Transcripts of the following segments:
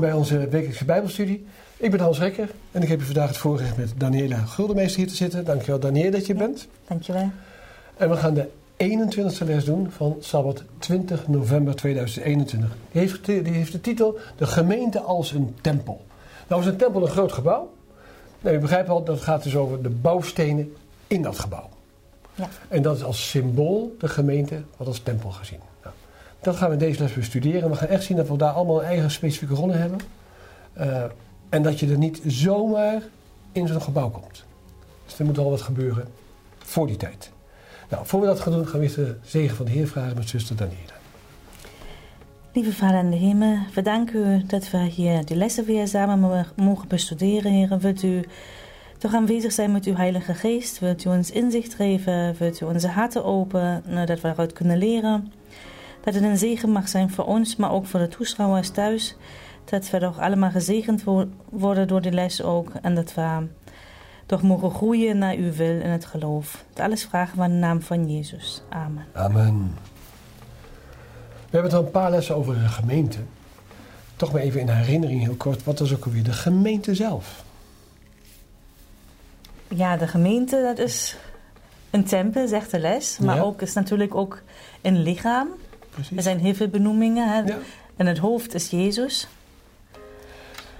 Welkom bij onze wekelijkse Bijbelstudie. Ik ben Hans Rekker en ik heb je vandaag het voorrecht met Daniela Guldenmeester hier te zitten. Dankjewel Daniela dat je ja, bent. Dankjewel. En we gaan de 21ste les doen van Sabbat 20 november 2021. Die heeft, die heeft de titel De gemeente als een tempel. Nou is een tempel een groot gebouw. Nou, je begrijpt al, dat gaat dus over de bouwstenen in dat gebouw. Ja. En dat is als symbool de gemeente wat als tempel gezien. Nou, dat gaan we in deze les bestuderen. We gaan echt zien dat we daar allemaal eigen specifieke rol in hebben. Uh, en dat je er niet zomaar in zo'n gebouw komt. Dus er moet al wat gebeuren voor die tijd. Nou, voor we dat gaan doen, gaan we de zegen van de Heer vragen met zuster Daniela. Lieve Vader in de hemel, we danken u dat we hier de lessen weer samen mogen bestuderen, Heer. Wilt u toch aanwezig zijn met uw Heilige Geest? Wilt u ons inzicht geven? Wilt u onze harten openen, dat we eruit kunnen leren? Dat het een zegen mag zijn voor ons, maar ook voor de toeschouwers thuis. Dat we toch allemaal gezegend worden door die les ook. En dat we toch mogen groeien naar uw wil in het geloof. Dat alles vragen we in de naam van Jezus. Amen. Amen. We hebben het al een paar lessen over de gemeente. Toch maar even in herinnering heel kort. Wat is ook alweer de gemeente zelf? Ja, de gemeente, dat is een tempel, zegt de les. Maar ook is natuurlijk ook een lichaam. Precies. Er zijn heel veel benoemingen. Hè? Ja. En het hoofd is Jezus.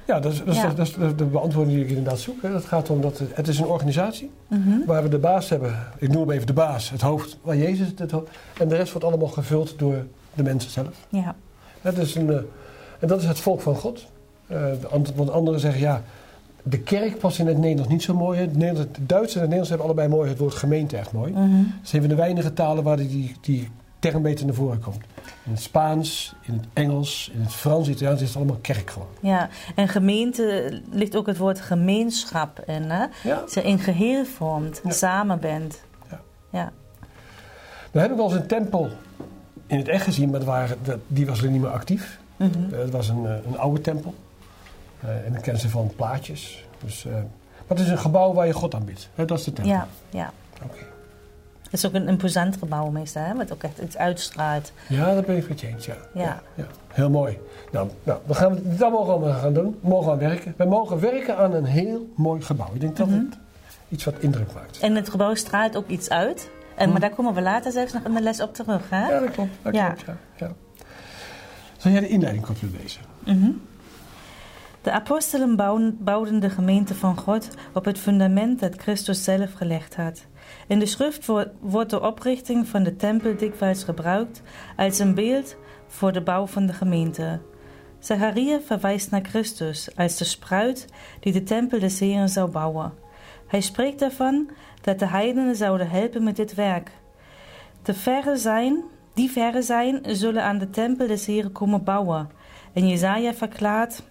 Ja, dat is, dat, is, dat is, de beantwoording die ik inderdaad zoek. Het gaat om dat het, is een organisatie mm waar we de baas hebben. Ik noem hem even de baas, het hoofd, waar Jezus het hoofd. En de rest wordt allemaal gevuld door de mensen zelf. Ja. Het is een, uh, en dat is het volk van God. Uh, want anderen zeggen ja, de kerk past in het Nederlands niet zo mooi. Het, Nederlands, het Duits en het Nederlands hebben allebei mooi het woord gemeente echt mooi. Mm -hmm. Dat zijn van de weinige talen waar die, die term beter naar voren komt. In het Spaans, in het Engels, in het Frans, Italiaans is het allemaal kerk gewoon. Ja, en gemeente ligt ook het woord gemeenschap in. Hè? Ja. Dat je in geheel vormt, samen bent. Ja. ja. We hebben wel eens een tempel in het echt gezien, maar waren, die was er niet meer actief. Mm -hmm. het was een, eh, een oude tempel. Uh, en dan kennen ze van plaatjes. Dus, uh, maar het is een gebouw waar je God aanbidt. Dat is de tempel. Ja, ja. Oké. Het is ook een imposant gebouw meestal, hè? wat ook echt iets uitstraalt. Ja, dat ben ik met je eens, ja. ja. ja, Heel mooi. Nou, nou dan gaan we, dat mogen we gaan doen. We mogen aan werken. We mogen werken aan een heel mooi gebouw. Ik denk dat mhm. het iets wat indruk maakt. En het gebouw straalt ook iets uit. En, Maar mhm. daar komen we later zelfs nog in de les op terug, hè? Ja, dat klopt. Dat ja. klopt, ja. Zou jij de inleiding kort willen lezen? Mm De apostelen bouwden de gemeente van God op het fundament dat Christus zelf gelegd had. In de schrift wordt de oprichting van de tempel dikwijls gebruikt als een beeld voor de bouw van de gemeente. Zacharia verwijst naar Christus als de spruit die de tempel des Heren zou bouwen. Hij spreekt ervan dat de heidenen zouden helpen met dit werk. De verre zijn, die verre zijn, zullen aan de tempel des Heren komen bouwen. En Jezaja verklaart,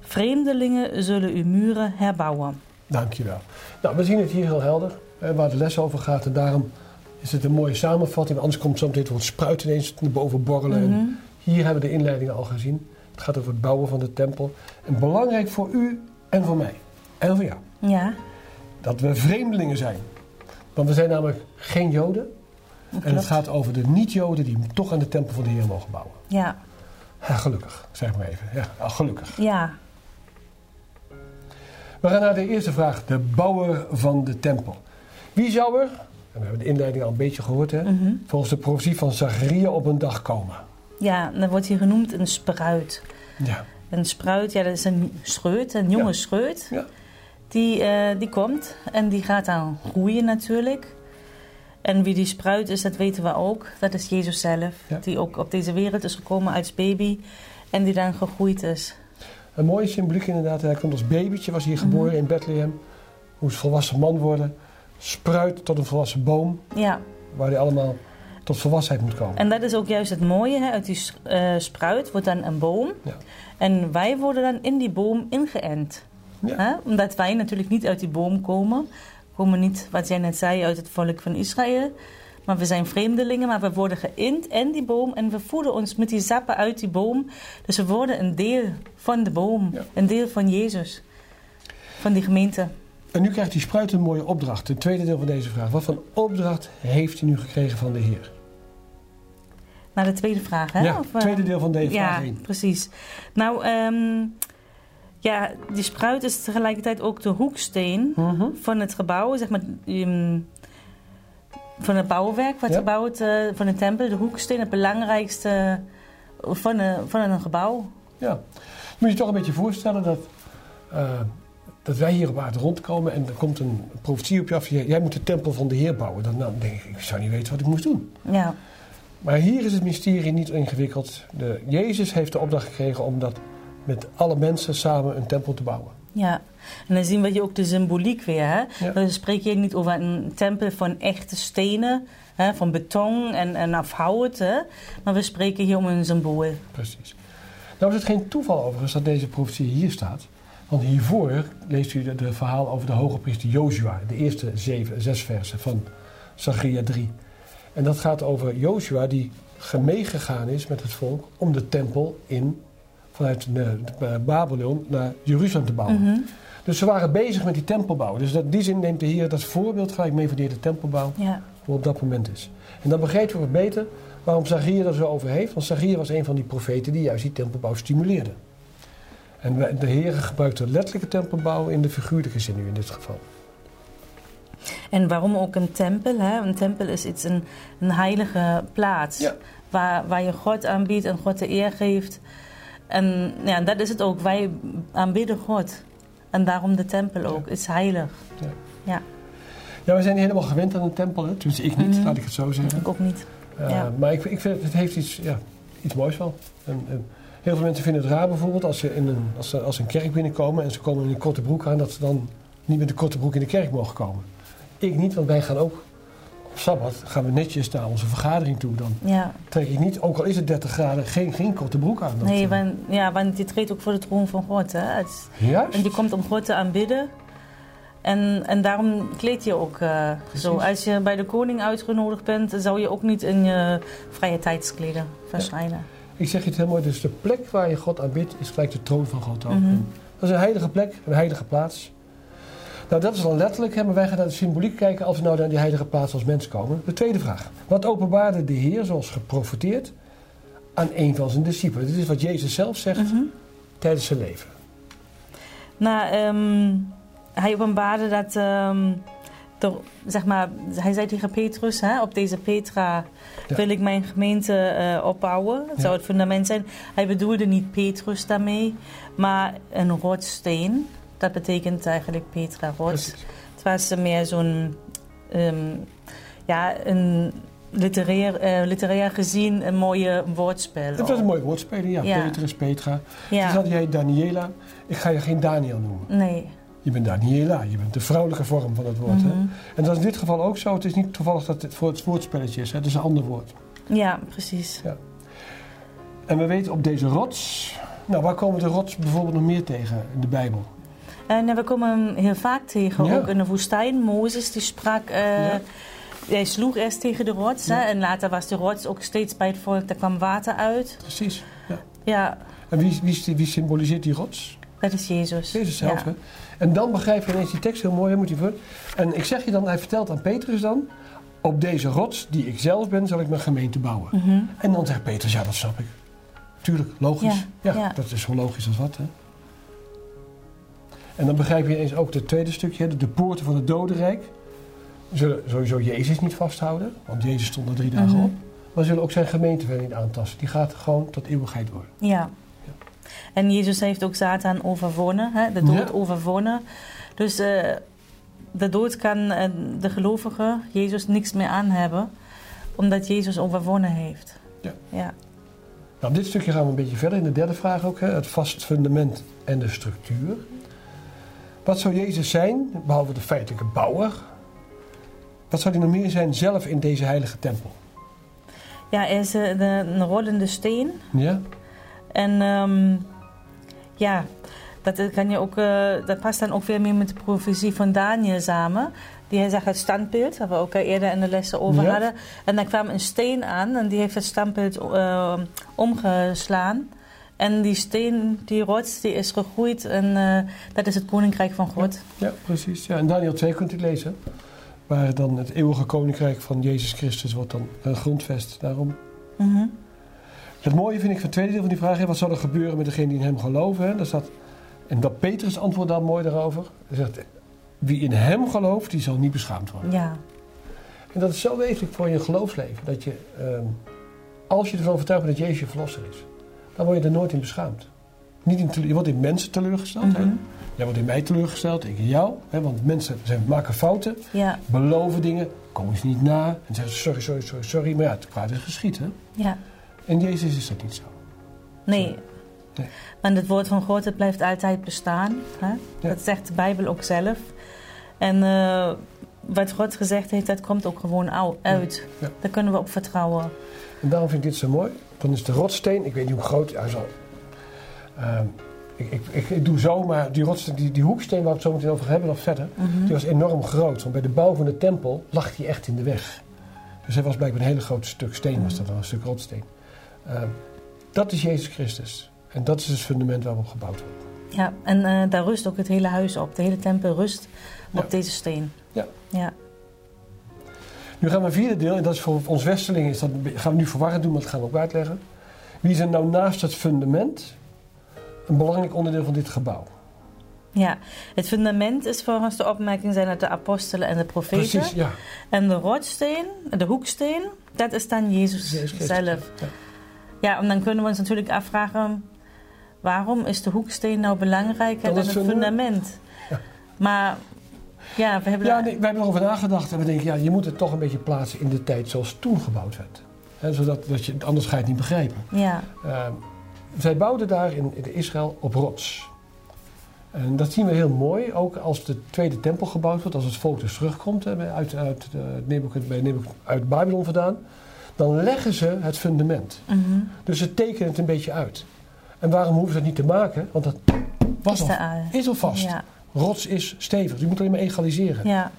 vreemdelingen zullen uw muren herbouwen. Dankjewel. Nou, we zien het hier heel helder waar de les over gaat. En daarom is het een mooie samenvatting. Anders komt zo meteen het woord spruit ineens boven borrelen. Mhm. hier hebben we de inleiding al gezien. Het gaat over het bouwen van de tempel. En belangrijk voor u en voor mij. En voor jou. Ja. Dat we vreemdelingen zijn. Want we zijn namelijk geen Joden. En het gaat over de niet-Joden die toch aan de tempel van de Heer mogen bouwen. Ja. ja gelukkig, zeg maar even. Ja, gelukkig. Ja. We gaan naar de eerste vraag. De bouwer van de tempel. Wie zou er, en we hebben de inleiding al een beetje gehoord, hè, mhm. volgens de profetie van Zacharia op een dag komen? Ja, dan wordt hier genoemd een spruit. Ja. Een spruit, ja, dat is een scheut, een jonge ja. scheut. Ja. Die, uh, die komt en die gaat dan groeien natuurlijk. En wie die spruit is, dat weten we ook. Dat is Jezus zelf, die ook op deze wereld is gekomen als baby en die dan gegroeid is. Een mooie symboliek inderdaad. Hij komt als babytje, was hier geboren mhm. in Bethlehem. Moest volwassen man worden spruit tot een volwassen boom. Ja. Waar die allemaal tot volwassenheid moet komen. En dat is ook juist het mooie. Hè? Uit die uh, spruit wordt dan een boom. Ja. En wij worden dan in die boom ingeënt. Ja. Hè? Omdat wij natuurlijk niet uit die boom komen. We komen niet, wat jij net zei, uit het volk van Israël. Maar we zijn vreemdelingen, maar we worden geïnd in die boom. En we voeden ons met die zappen uit die boom. Dus we worden een deel van de boom. Ja. Een deel van Jezus. Van die gemeente. En nu krijgt die spruit een mooie opdracht. Het tweede deel van deze vraag. Wat voor opdracht heeft hij nu gekregen van de Heer? Naar de tweede vraag, hè? Ja, Of, eh, tweede deel van deze ja, vraag 1. precies. Nou, ehm, ja, die spruit is tegelijkertijd ook de hoeksteen Mhm. van het gebouw, zeg maar, ehm, van het bouwwerk wat Ja. gebouwd eh van de tempel. De hoeksteen, het belangrijkste van, een van een gebouw. Ja. Moet je toch een beetje voorstellen dat, eh, dat wij hier op aarde rondkomen en er komt een profetie op je af. Jij moet de tempel van de Heer bouwen. Dan, denk ik, ik zou niet weten wat ik moest doen. Ja, Maar hier is het mysterie niet ingewikkeld. De, Jezus heeft de opdracht gekregen om dat met alle mensen samen een tempel te bouwen. ja. En dan zien we hier ook de symboliek weer. Hè? Ja. We spreken hier niet over een tempel van echte stenen, hè, van beton en, en. Hè? Maar we spreken hier om een symbool. Precies. Nou is het geen toeval overigens dat deze profetie hier staat. Want hiervoor leest u het verhaal over de hoge priester Joshua. De eerste zeven, zes versen van Zachariah 3. En dat gaat over Joshua die meegegaan is met het volk om de tempel in, vanuit eh, Babylon naar Jeruzalem te bouwen. Mhm. Dus ze waren bezig met die tempelbouw. Dus dat, in die zin neemt de Heer dat voorbeeld gelijk mee voor de hele tempelbouw. Ja, hoe op dat moment is. En dan begrijpen we wat beter waarom Zachier er zo over heeft. Want Zachier was een van die profeten die juist die tempelbouw stimuleerde. En de Heer gebruikt de letterlijke tempelbouw in de figuurlijke zin nu in dit geval. En waarom ook een tempel? Hè? Een tempel is iets, een, een heilige plaats. Ja. Waar, waar je God aanbiedt en God de eer geeft. En ja, dat is het ook. Wij aanbidden God. En daarom de tempel ook. is heilig. Ja, we zijn helemaal gewend aan een tempel. Hè? Tenminste, ik niet, Mhm. laat ik het zo zeggen. Ik ook niet. Uh, Ja. Maar ik, ik vind het, het heeft iets, ja, iets moois wel. En, en heel veel mensen vinden het raar bijvoorbeeld als ze, in een, als ze als een kerk binnenkomen en ze komen in een korte broek aan, dat ze dan niet met een korte broek in de kerk mogen komen. Ik niet, want wij gaan ook op Sabbat gaan we netjes naar onze vergadering toe. Dan Ja. trek ik niet, ook al is het 30 graden, geen, geen korte broek aan. Dat, Nee, eh, want, ja, want je treedt ook voor de troon van God. Hè? Het- en je komt om God te aanbidden. En, en daarom kleed je ook eh, zo. Als je bij de koning uitgenodigd bent, zou je ook niet in je vrije tijdskleden verschijnen. Ik zeg je het heel mooi, dus de plek waar je God aanbidt is gelijk de troon van God ook. Mhm. En Dat is een heilige plek, een heilige plaats. Nou, dat is dan letterlijk, hè, maar wij gaan naar de symboliek kijken als we nou naar die heilige plaats als mens komen. De tweede vraag. Wat openbaarde de Heer, zoals geprofiteerd, aan een van zijn discipelen? Dit is wat Jezus zelf zegt Mhm. tijdens zijn leven. Nou, ehm, hij openbaarde dat, ehm, de, zeg maar, hij zei tegen Petrus, hè, op deze Petra Ja. wil ik mijn gemeente eh, opbouwen. Dat zou het fundament zijn. Hij bedoelde niet Petrus daarmee, maar een rotssteen. Dat betekent eigenlijk Petra, rots. Precies. Het was meer zo'n, ehm, ja, een literair, eh, literair gezien een mooie woordspel. Het was een mooi woordspeling, ja. Ja. Petrus, Petra. Ja, Dus had jij Daniela. Ik ga je geen Daniel noemen. nee. Je bent Daniela, je bent de vrouwelijke vorm van het woord. hè? Mhm. En dat is in dit geval ook zo. Het is niet toevallig dat het voor het woordspelletje is. Hè? Het is een ander woord. Ja, precies. En we weten op deze rots. Nou, waar komen de rots bijvoorbeeld nog meer tegen in de Bijbel? En eh, we komen hem heel vaak tegen, Ja. ook in de woestijn. Mozes die sprak, eh, Ja. hij sloeg eerst tegen de rots. Ja. Hè, en later was de rots ook steeds bij het volk, daar kwam water uit. Precies. Ja. Ja, En wie, wie, wie symboliseert die rots? Dat is Jezus. Jezus zelf. Ja. Hè? En dan begrijp je ineens die tekst heel mooi. Hè? Moet je voor. En ik zeg je dan, hij vertelt aan Petrus dan. Op deze rots, die ik zelf ben, zal ik mijn gemeente bouwen. Mhm. En dan zegt Petrus, ja, dat snap ik. Tuurlijk, logisch. Ja, Ja, ja. dat is zo logisch als wat. Hè? En dan begrijp je eens ook het tweede stukje, hè, de poorten van het dodenrijk. Zullen sowieso Jezus niet vasthouden, want Jezus stond er drie dagen Mhm. op. Maar zullen ook zijn gemeente verder niet aantasten. Die gaat gewoon tot eeuwigheid door. Ja. En Jezus heeft ook Satan overwonnen, hè, de dood Ja. overwonnen. Dus eh, de dood kan eh, de gelovige Jezus niks meer aan hebben, omdat Jezus overwonnen heeft. Ja. ja. Nou, op dit stukje gaan we een beetje verder in de derde vraag ook. Hè, het vast fundament en de structuur. Wat zou Jezus zijn, behalve de feitelijke bouwer? Wat zou hij nog meer zijn zelf in deze heilige tempel? Ja, hij is eh, de, een rollende steen. Ja? En ehm, ja, dat, kan je ook, eh, dat past dan ook weer meer met de profetie van Daniel samen. Die hij zegt het standbeeld, waar we ook al eerder in de lessen over Ja. hadden. En daar kwam een steen aan en die heeft het standbeeld eh, omgeslaan. En die steen, die rots, die is gegroeid en eh, dat is het koninkrijk van God. Ja, precies. Ja, in Daniel 2 kunt u lezen. Waar dan het eeuwige koninkrijk van Jezus Christus wordt dan een grondvest. Daarom. Mhm. Het mooie vind ik van het tweede deel van die vraag, hè, wat zal er gebeuren met degene die in hem geloven? Hè? Daar staat, en dat Petrus antwoordt dan mooi daarover. Hij zegt, wie in hem gelooft, die zal niet beschaamd worden. Ja. En dat is zo wezenlijk voor je geloofsleven. Dat je, ehm, als je ervan overtuigd bent dat Jezus je verlosser is, dan word je er nooit in beschaamd. Niet in je wordt in mensen teleurgesteld. hè? Mhm. Jij wordt in mij teleurgesteld, ik in jou. Hè? Want mensen zijn, maken fouten, Ja. beloven dingen, komen ze niet na. En zeggen ze sorry, sorry, sorry, sorry. Maar ja, het kwaad is geschied. Hè? Ja. En Jezus is dat niet zo. Nee. Nee. Want het woord van God het blijft altijd bestaan. Hè? Ja. Dat zegt de Bijbel ook zelf. En eh, wat God gezegd heeft, dat komt ook gewoon uit. Ja. Daar kunnen we op vertrouwen. En daarom vind ik dit zo mooi. Dan is de rotsteen, ik weet niet hoe groot hij zal. Ehm, ik, ik, ik, ik doe zo, maar die rotsteen, die, die hoeksteen waar we het zo meteen over hebben, nog verder, Mhm. die was enorm groot. Want bij de bouw van de tempel lag die echt in de weg. Dus hij was blijkbaar een hele groot stuk steen, was dat wel, een stuk rotsteen. Ehm, dat is Jezus Christus. En dat is het fundament waarop gebouwd wordt. Ja, en eh, daar rust ook het hele huis op. De hele tempel rust Ja. op deze steen. Ja. Ja. Nu gaan we een vierde deel, en dat is voor ons Westerling, is dat, gaan we nu verwarrend doen, maar dat gaan we ook uitleggen. Wie is er nou naast het fundament een belangrijk onderdeel van dit gebouw? ja, het fundament is volgens de opmerking zijn het de apostelen en de profeten. Precies, ja. En de rotsteen, de hoeksteen, dat is dan Jezus, zelf. Ja. Ja, en dan kunnen we ons natuurlijk afvragen... waarom is de hoeksteen nou belangrijker Dan het het fundament? Ja. Maar ja, we hebben... Ja, nee, wij hebben erover nagedacht en we denken, ja, je moet het toch een beetje plaatsen in de tijd zoals toen gebouwd werd. Zodat dat je, anders ga je het niet begrijpen. ja, Ehm, zij bouwden daar in, in Israël op rots. En dat zien we heel mooi, ook als de tweede tempel gebouwd wordt, als het volk dus terugkomt hè, uit, uit, eh, bij uit Babylon vandaan. Dan leggen ze het fundament. mhm. Dus ze tekenen het een beetje uit. En waarom hoeven ze dat niet te maken? Want dat was is al, is al vast. Ja, Rots is stevig, dus je moet alleen maar egaliseren. ja,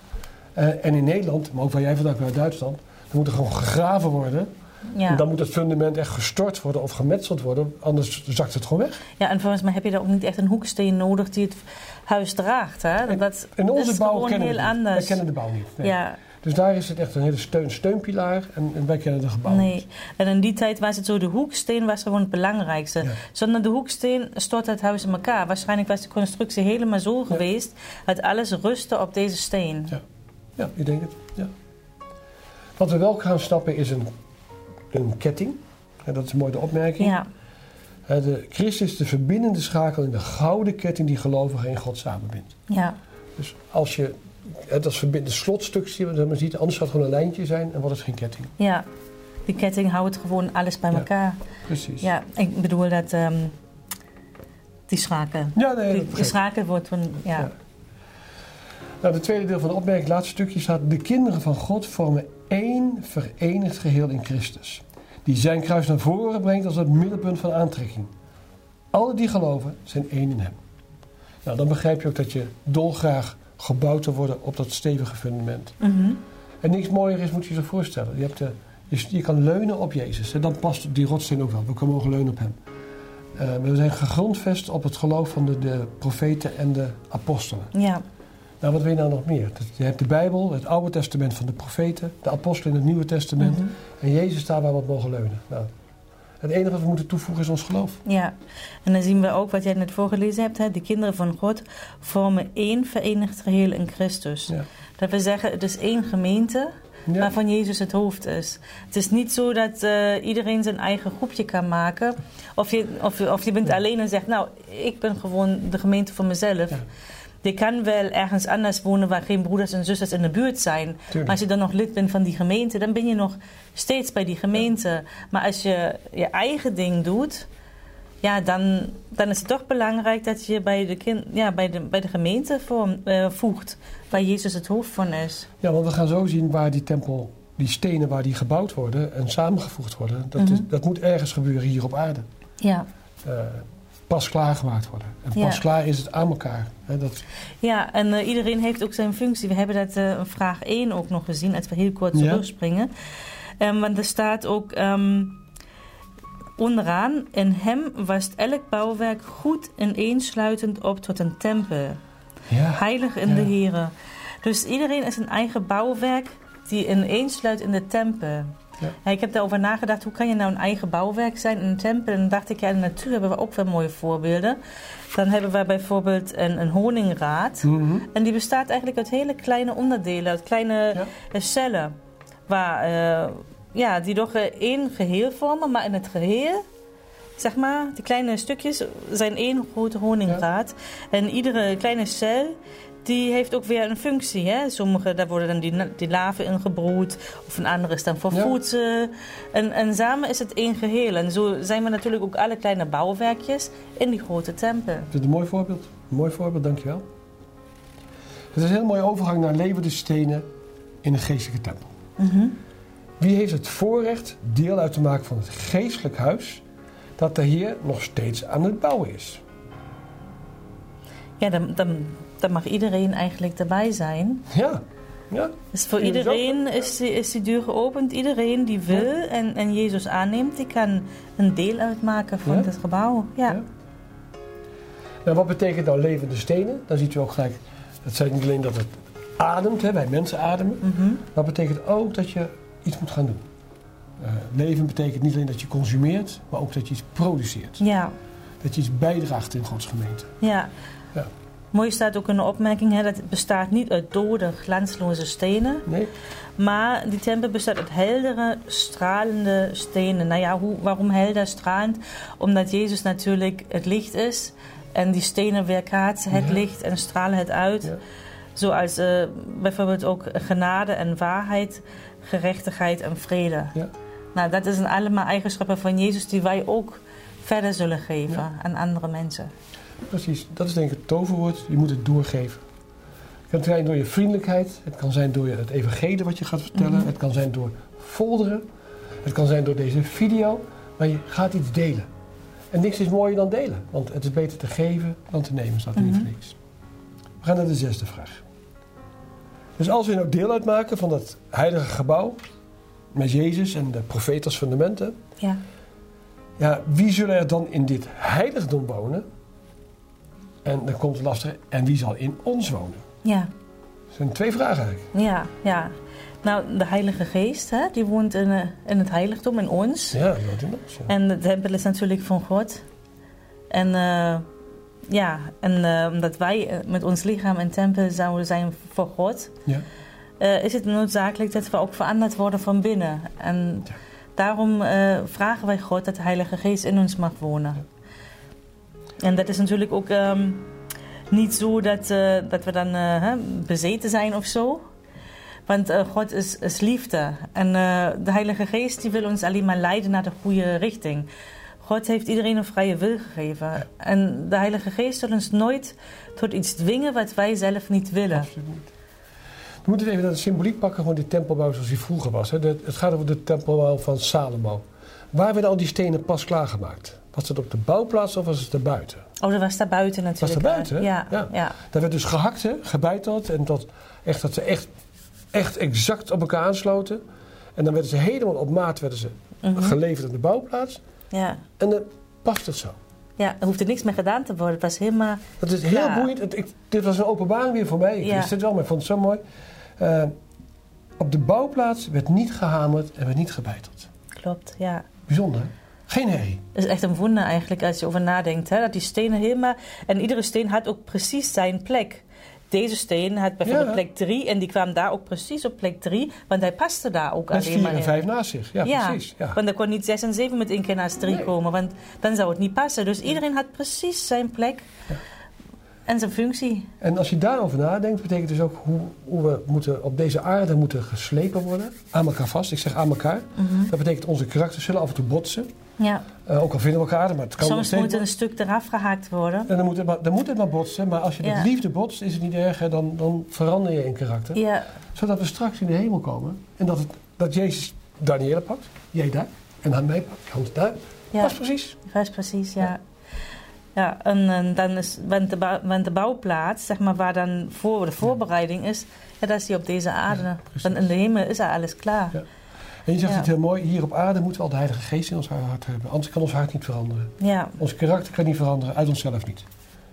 Eh, en in Nederland, maar ook waar jij vandaan komt uit Duitsland, dan moet er gewoon gegraven worden. ja. En dan moet het fundament echt gestort worden of gemetseld worden, anders zakt het gewoon weg. ja, en volgens mij heb je daar ook niet echt een hoeksteen nodig die het huis draagt. Hè? Dat, dat In onze is bouw gewoon kennen we heel. Wij anders. kennen de bouw niet. Nee. Ja, Dus daar is het echt een hele steun, steunpilaar en, en wij kennen de gebouw nee. En in die tijd was het zo, de hoeksteen was gewoon het belangrijkste. Ja. Zonder de hoeksteen stort het huis in elkaar. Waarschijnlijk was de constructie helemaal zo geweest dat alles rustte op deze steen. Ja, ik denk het. Ja. Wat we wel gaan snappen is een, een ketting. En dat is een mooie opmerking. Ja, De Christus is de verbindende schakel in de gouden ketting die gelovigen en God samenbindt. ja, Dus als je dat verbind- de slotstuk zie je, ziet, anders zou het gewoon een lijntje zijn en wordt het geen ketting. ja. Die ketting houdt gewoon alles bij Ja. elkaar. Precies. Ja, ik bedoel dat ehm, die schakel. Ja, nee, dat Die, die wordt van, ja. Ja. Nou, het tweede deel van de opmerking, het laatste stukje staat... De kinderen van God vormen één verenigd geheel in Christus. Die zijn kruis naar voren brengt als het middelpunt van aantrekking. Alle die geloven zijn één in hem. Nou, dan begrijp je ook dat je dolgraag gebouwd wil worden op dat stevige fundament. Mhm. En niks mooier is, moet je je voorstellen. Je, hebt de, je, je kan leunen op Jezus. En dan past die rotsteen ook wel. We kunnen mogen leunen op hem. Eh, we zijn gegrondvest op het geloof van de, de profeten en de apostelen. ja, Nou, wat wil je nou nog meer? Je hebt de Bijbel, het Oude Testament van de profeten, de apostelen in het Nieuwe Testament. Mhm. En Jezus staat waar we op mogen leunen. Nou, het enige wat we moeten toevoegen is ons geloof. ja. En dan zien we ook wat jij net voorgelezen hebt. Hè? De kinderen van God vormen één verenigd geheel in Christus. Ja. Dat we zeggen, het is één gemeente Ja, waarvan Jezus het hoofd is. Het is niet zo dat eh, iedereen zijn eigen groepje kan maken. Of je, of, of je bent Ja. alleen en zegt, nou, ik ben gewoon de gemeente van mezelf. Je kan wel ergens anders wonen waar geen broeders en zusters in de buurt zijn. Maar als je dan nog lid bent van die gemeente, dan ben je nog steeds bij die gemeente. Maar als je je eigen ding doet, ja, dan, dan is het toch belangrijk dat je bij de, kind, ja, bij de, bij de gemeente vorm, eh, voegt, waar Jezus het hoofd van is. Ja, want we gaan zo zien waar die tempel, die stenen waar die gebouwd worden en samengevoegd worden. Dat, is, Mhm. dat moet ergens gebeuren hier op aarde. Ja, Eh, pas klaargemaakt worden. En pas Ja. klaar is het aan elkaar. Dat, ja en eh, iedereen heeft ook zijn functie. We hebben dat in vraag 1 ook nog gezien, als we heel kort Ja. terugspringen. Ehm, want er staat ook ehm, onderaan, in hem was elk bouwwerk goed ineensluitend op tot een tempel. ja, Heilig in de Here. Dus iedereen is een eigen bouwwerk die ineensluit in de tempel. Ja. Ja, ik heb daarover nagedacht, hoe kan je nou een eigen bouwwerk zijn in een tempel? En dan dacht ik, ja, in de natuur hebben we ook wel mooie voorbeelden. Dan hebben we bijvoorbeeld een, een honingraad. Mhm. En die bestaat eigenlijk uit hele kleine onderdelen, uit kleine Ja. eh, cellen. Waar, eh, ja, die toch eh, één geheel vormen, maar in het geheel, zeg maar, die kleine stukjes zijn één grote honingraad. En iedere kleine cel, die heeft ook weer een functie. Hè? Sommige, daar worden dan die, die larven in gebroed, of een andere is dan voor Ja. voedsel. En, en samen is het één geheel. En zo zijn we natuurlijk ook alle kleine bouwwerkjes in die grote tempel. Dat is een mooi voorbeeld. Een mooi voorbeeld, dankjewel. Het is een heel mooie overgang naar levende stenen in een geestelijke tempel. Mhm. Wie heeft het voorrecht deel uit te maken van het geestelijk huis dat de Heer nog steeds aan het bouwen is? Ja, dan, dan, dan mag iedereen eigenlijk erbij zijn. Ja, ja. Dus voor iedereen is die, is die deur geopend. Iedereen die wil en, en Jezus aanneemt, die kan een deel uitmaken van Ja? het gebouw. Ja. Ja. Nou, wat betekent nou levende stenen? Dan ziet u ook gelijk, het zijn niet alleen dat het ademt, hè, wij mensen ademen, maar het betekent ook dat je iets moet gaan doen. Eh, leven betekent niet alleen dat je consumeert, maar ook dat je iets produceert. ja. Dat je iets bijdraagt in Gods gemeente. Ja. Ja. Mooi staat ook in de opmerking, hè, dat het bestaat niet uit dode, glansloze stenen. Nee? Maar die tempel bestaat uit heldere, stralende stenen. Nou ja, hoe, waarom helder, stralend? Omdat Jezus natuurlijk het licht is. En die stenen weerkaatsen het Ja. licht en stralen het uit. Ja. Zoals eh, bijvoorbeeld ook genade en waarheid, gerechtigheid en vrede. Ja. Nou, dat zijn allemaal eigenschappen van Jezus die wij ook verder zullen geven aan andere mensen. Precies, dat is denk ik het toverwoord. Je moet het doorgeven. Het kan zijn door je vriendelijkheid, het kan zijn door je het evangelie wat je gaat vertellen, Mhm. het kan zijn door folderen, het kan zijn door deze video, maar je gaat iets delen. En niks is mooier dan delen, want het is beter te geven dan te nemen, staat Mhm. niet voor niks. We gaan naar de zesde vraag. Dus als we nou deel uitmaken van dat heilige gebouw, met Jezus en de profeet als fundamenten, Ja. ja, wie zullen er dan in dit heiligdom wonen? En dan komt het lastige, en wie zal in ons wonen? Ja. Dat zijn twee vragen eigenlijk. Ja, ja. Nou, de Heilige Geest, hè, die woont in, eh, in het heiligdom, in ons. Ja, die woont in ons. Ja. En de tempel is natuurlijk van God. En eh, ja, en eh, omdat wij met ons lichaam een tempel zouden zijn voor God, Ja. is het noodzakelijk dat we ook veranderd worden van binnen. En Ja. daarom vragen wij God dat de Heilige Geest in ons mag wonen. En dat is natuurlijk ook ehm, niet zo dat, eh, dat we dan eh, bezeten zijn of zo. Want eh, God is, is liefde. En de Heilige Geest die wil ons alleen maar leiden naar de goede richting. God heeft iedereen een vrije wil gegeven. En de Heilige Geest zal ons nooit tot iets dwingen wat wij zelf niet willen. Absoluut. We moeten even naar de symboliek pakken van die tempelbouw zoals die vroeger was. Hè. Het gaat over de tempelbouw van Salomo. Waar werden al die stenen pas klaargemaakt? Was het op de bouwplaats of was het daarbuiten? Oh, dat was daar buiten natuurlijk. daar buiten, hè? Ja, Ja. ja. Daar werd dus gehakt, hè, gebeiteld. En tot, echt, dat ze echt, echt exact op elkaar aansloten. En dan werden ze helemaal op maat werden ze Mhm. geleverd aan de bouwplaats. ja. En dan past het zo. Ja, er hoefde niks meer gedaan te worden. Het was helemaal... Dat is heel Ja. boeiend. Het- ik, dit was een openbaring weer voor mij. Ik Ja. wist het wel, maar ik vond het zo mooi. Eh, op de bouwplaats werd niet gehamerd en werd niet gebeiteld. Klopt, ja. Bijzonder, hè? Geen herrie. Is echt een wonder eigenlijk als je over nadenkt. Hè? Dat die stenen helemaal... En iedere steen had ook precies zijn plek. Deze steen had bijvoorbeeld Ja. plek 3 en die kwam daar ook precies op plek 3, want hij paste daar ook Met alleen maar en in. vijf naast zich. Ja, Ja, precies. Ja. Want er kon niet 6 en 7 met één keer naast 3 Nee. komen, want dan zou het niet passen. Dus iedereen had precies zijn plek en zijn functie. En als je daarover nadenkt, betekent dus ook hoe, hoe we moeten, op deze aarde moeten geslepen worden. Aan elkaar vast. Ik zeg aan elkaar. Mhm. Dat betekent onze karakters zullen af en toe botsen. Ja. Eh, ook al vinden we elkaar, maar het kan Soms moet er een stuk eraf gehaakt worden. En dan moet, het maar, dan moet het maar botsen. Maar als je Ja. met liefde botst, is het niet erger. Dan, dan verander je in karakter. Ja, Zodat we straks in de hemel komen. En dat, het, dat Jezus Daniële pakt. Jij daar. En dan mij pakt. Hans daar. ja. Is precies. Juist precies, ja. Ja, en, en dan is, want de, bouw- want de bouwplaats, zeg maar, waar dan voor de voorbereiding is, ja, dat is die op deze aarde. Ja, want in de hemel is er alles klaar. Ja. En je zegt Ja. het heel mooi. Hier op aarde moeten we al de Heilige Geest in ons hart hebben. Anders kan ons hart niet veranderen. Ja, Ons karakter kan niet veranderen. Uit onszelf niet.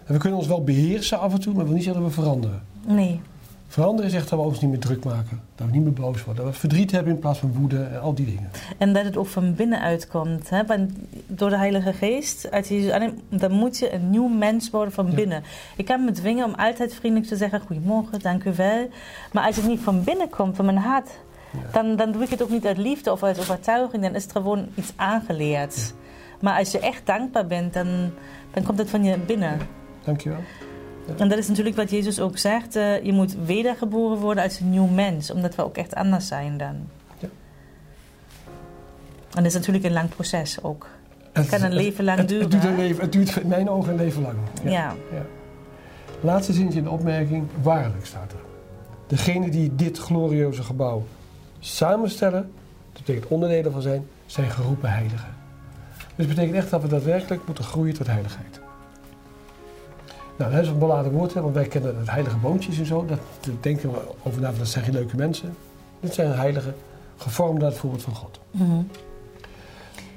En we kunnen ons wel beheersen af en toe. Maar wil niet zeggen dat we veranderen. nee. Veranderen is echt dat we ons niet meer druk maken. Dat we niet meer boos worden. Dat we verdriet hebben in plaats van woede en al die dingen. En dat het ook van binnenuit komt. Hè? Want door de Heilige Geest, Jezus aanneemt, dan moet je een nieuw mens worden van Ja. binnen. Ik kan me dwingen om altijd vriendelijk te zeggen: Goedemorgen, dank u wel. Maar als het niet van binnen komt, van mijn hart, dan, dan doe ik het ook niet uit liefde of uit overtuiging. Dan is het gewoon iets aangeleerd. Maar als je echt dankbaar bent, dan, dan komt het van je binnen. Dankjewel. En dat is natuurlijk wat Jezus ook zegt. eh, je moet wedergeboren worden als een nieuw mens. Omdat we ook echt anders zijn dan. Ja. En dat is natuurlijk een lang proces ook. Het kan een leven lang het, duren, Het duurt, een hè? leven, het duurt in mijn ogen een leven lang. Ja. Ja. Laatste zinnetje in de opmerking. Waarlijk staat er. Degene die dit glorieuze gebouw samenstellen, dat betekent onderdelen van zijn, zijn geroepen heiligen. Dus het betekent echt dat we daadwerkelijk moeten groeien tot heiligheid. Nou, dat is een beladen woord, hè, want wij kennen het heilige boontjes en zo. Dat daar denken we over na, dat zijn geen leuke mensen. Dit zijn heiligen, gevormd naar het voorbeeld van God. Mhm.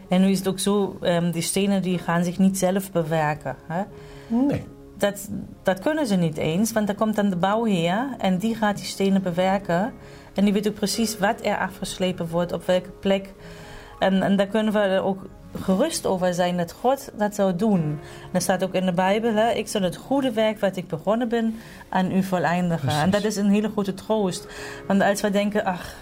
En nu is het ook zo, ehm, die stenen die gaan zich niet zelf bewerken. Hè? Nee, Dat, dat kunnen ze niet eens, want dan komt dan de bouwheer en die gaat die stenen bewerken. En die weet ook precies wat er afgeslepen wordt, op welke plek. En, en daar kunnen we er ook gerust over zijn dat God dat zou doen. En er staat ook in de Bijbel, hè, ik zal het goede werk wat ik begonnen ben aan u voleindigen. Precies. En dat is een hele grote troost. Want als we denken, ach,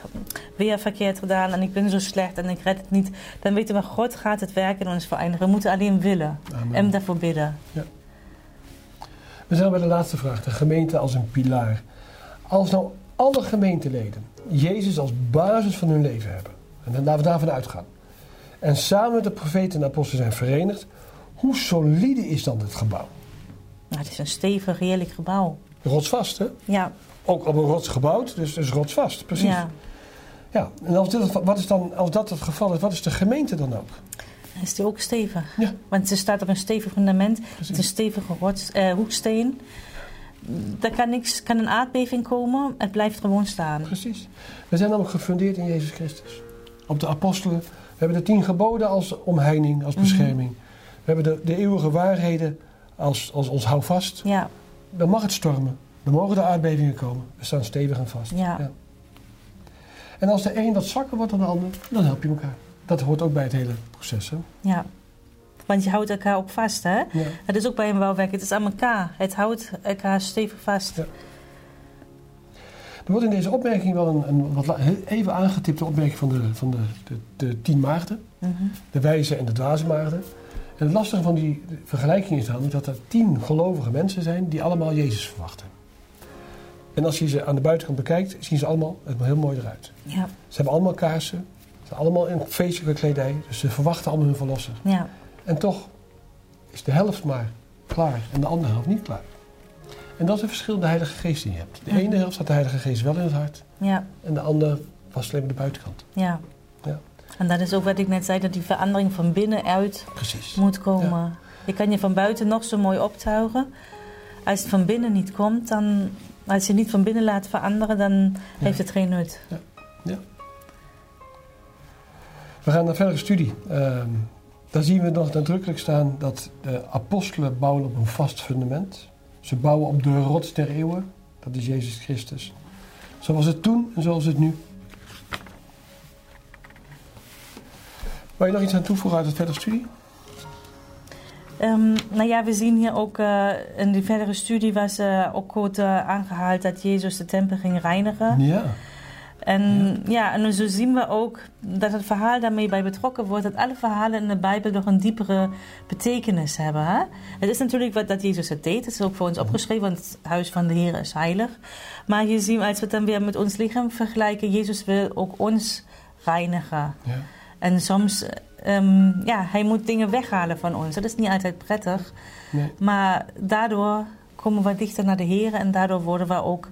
weer verkeerd gedaan en ik ben zo slecht en ik red het niet. Dan weten we, God gaat het werk in ons voleindigen. We moeten alleen willen Amen. en daarvoor bidden. We zijn bij de laatste vraag. De gemeente als een pilaar. Als nou alle gemeenteleden Jezus als basis van hun leven hebben. En laten we daarvan uitgaan. En samen met de profeten en apostelen zijn verenigd. Hoe solide is dan het gebouw? Nou, het is een stevig, heerlijk gebouw. Rotsvast, hè? Ja, Ook op een rots gebouwd, dus, dus rotsvast. Precies. Ja. ja. En als, dit, wat is dan, als dat het geval is, wat is de gemeente dan ook? Is die ook stevig? Ja. Want ze staat op een stevig fundament. Het is Precies. een stevige rots, eh, hoeksteen. Daar kan, niks, kan een aardbeving komen. Het blijft gewoon staan. Precies. We zijn namelijk gefundeerd in Jezus Christus. Op de apostelen. We hebben de tien geboden als omheining, als Mhm. bescherming. We hebben de, de eeuwige waarheden als, als ons houvast. Ja, Dan mag het stormen. Dan mogen de aardbevingen komen. We staan stevig en vast. Ja. En als de een wat zwakker wordt dan de ander, dan help je elkaar. Dat hoort ook bij het hele proces. Hè? ja. Want je houdt elkaar ook vast, hè? Ja. Het is ook bij een bouwwerk. Het is aan elkaar. Het houdt elkaar stevig vast. Ja. Er wordt in deze opmerking wel een, een wat even aangetipte opmerking van de, van de, de, de tien maagden. Mhm. de wijze en de dwaze maagden. En het lastige van die vergelijking is dan dat er tien gelovige mensen zijn die allemaal Jezus verwachten. En als je ze aan de buitenkant bekijkt, zien ze allemaal er heel mooi eruit. Ja, Ze hebben allemaal kaarsen, ze zijn allemaal in feestelijke kledij, dus ze verwachten allemaal hun verlosser. ja, En toch is de helft maar klaar en de andere helft niet klaar. En dat is een verschil de Heilige Geest die je hebt. De Mhm. ene helft staat de Heilige Geest wel in het hart ja, en de andere was alleen maar de buitenkant. ja. Ja. En dat is ook wat ik net zei, dat die verandering van binnenuit Precies. moet komen. Je kan je van buiten nog zo mooi optuigen. Als het van binnen niet komt, dan... Als je niet van binnen laat veranderen, dan heeft het geen nut. We gaan naar verdere studie. Ehm, daar zien we nog nadrukkelijk staan dat de apostelen bouwen op een vast fundament. Ze bouwen op de rots der eeuwen. Dat is Jezus Christus. Zoals het toen en zoals het nu. Wil je nog iets aan toevoegen uit het verdere studie? Ehm, nou ja, we zien hier ook eh, in die verdere studie was eh, ook goed eh, aangehaald dat Jezus de tempel ging reinigen. Ja. En ja. en zo zien we ook dat het verhaal daarmee bij betrokken wordt. Dat alle verhalen in de Bijbel nog een diepere betekenis hebben. Hè? Het is natuurlijk wat dat Jezus het deed. Het is ook voor ons opgeschreven, want het huis van de Heer is heilig. Maar je ziet, als we het dan weer met ons lichaam vergelijken, Jezus wil ook ons reinigen. ja. En soms, ehm, ja, hij moet dingen weghalen van ons. Dat is niet altijd prettig. Nee. Maar daardoor komen we dichter naar de Heer en daardoor worden we ook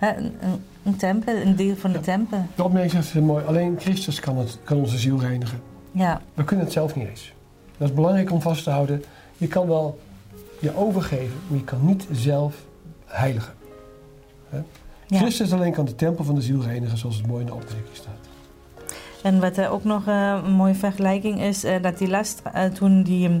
een, een, een tempel, een deel van de Ja. tempel. De opmerking zegt mooi. Alleen Christus kan, het, kan onze ziel reinigen. Ja, We kunnen het zelf niet eens. Dat is belangrijk om vast te houden. Je kan wel je overgeven, maar je kan niet zelf heiligen. ja. Christus alleen kan de tempel van de ziel reinigen, zoals het mooi in de opmerking staat. En wat er ook nog eh, een mooie vergelijking is, eh, dat die last, eh, toen die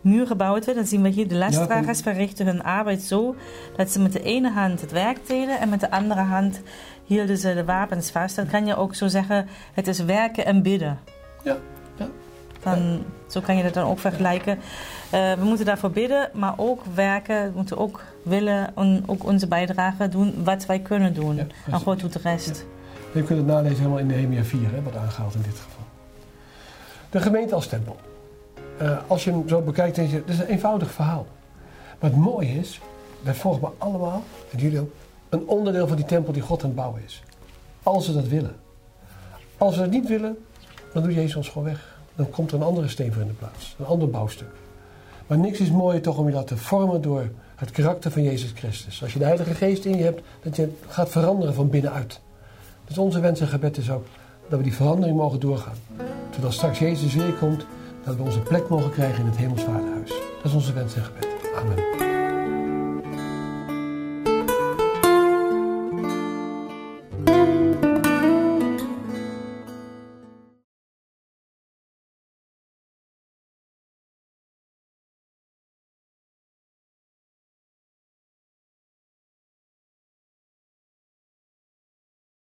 muur gebouwd werd. Dan zien we hier de lastdragers Ja, verrichten hun arbeid zo dat ze met de ene hand het werk deden en met de andere hand hielden ze de wapens vast. Dan kan je ook zo zeggen, het is werken en bidden. Ja, ja. Van, Zo kan je dat dan ook vergelijken. Eh, we moeten daarvoor bidden, maar ook werken. We moeten ook willen en ook onze bijdrage doen wat wij kunnen doen. Ja, en. God doet de rest. Je kunt het nalezen helemaal in Nehemia 4, hè, wat aangehaald in dit geval. De gemeente als tempel. Eh, als je hem zo bekijkt, denk je, het is een eenvoudig verhaal. Maar het mooie is, wij volgen allemaal, en jullie ook, een onderdeel van die tempel die God aan het bouwen is. Als we dat willen. Als we dat niet willen, dan doet Jezus ons gewoon weg. Dan komt er een andere steen voor in de plaats. Een ander bouwstuk. Maar niks is mooier toch om je dat te vormen door het karakter van Jezus Christus. Als je de Heilige Geest in je hebt, dat je gaat veranderen van binnenuit. Dus onze wens en gebed is ook dat we die verandering mogen doorgaan. Zodat straks Jezus weer komt, dat we onze plek mogen krijgen in het hemelsvaderhuis. Dat is onze wens en gebed. Amen.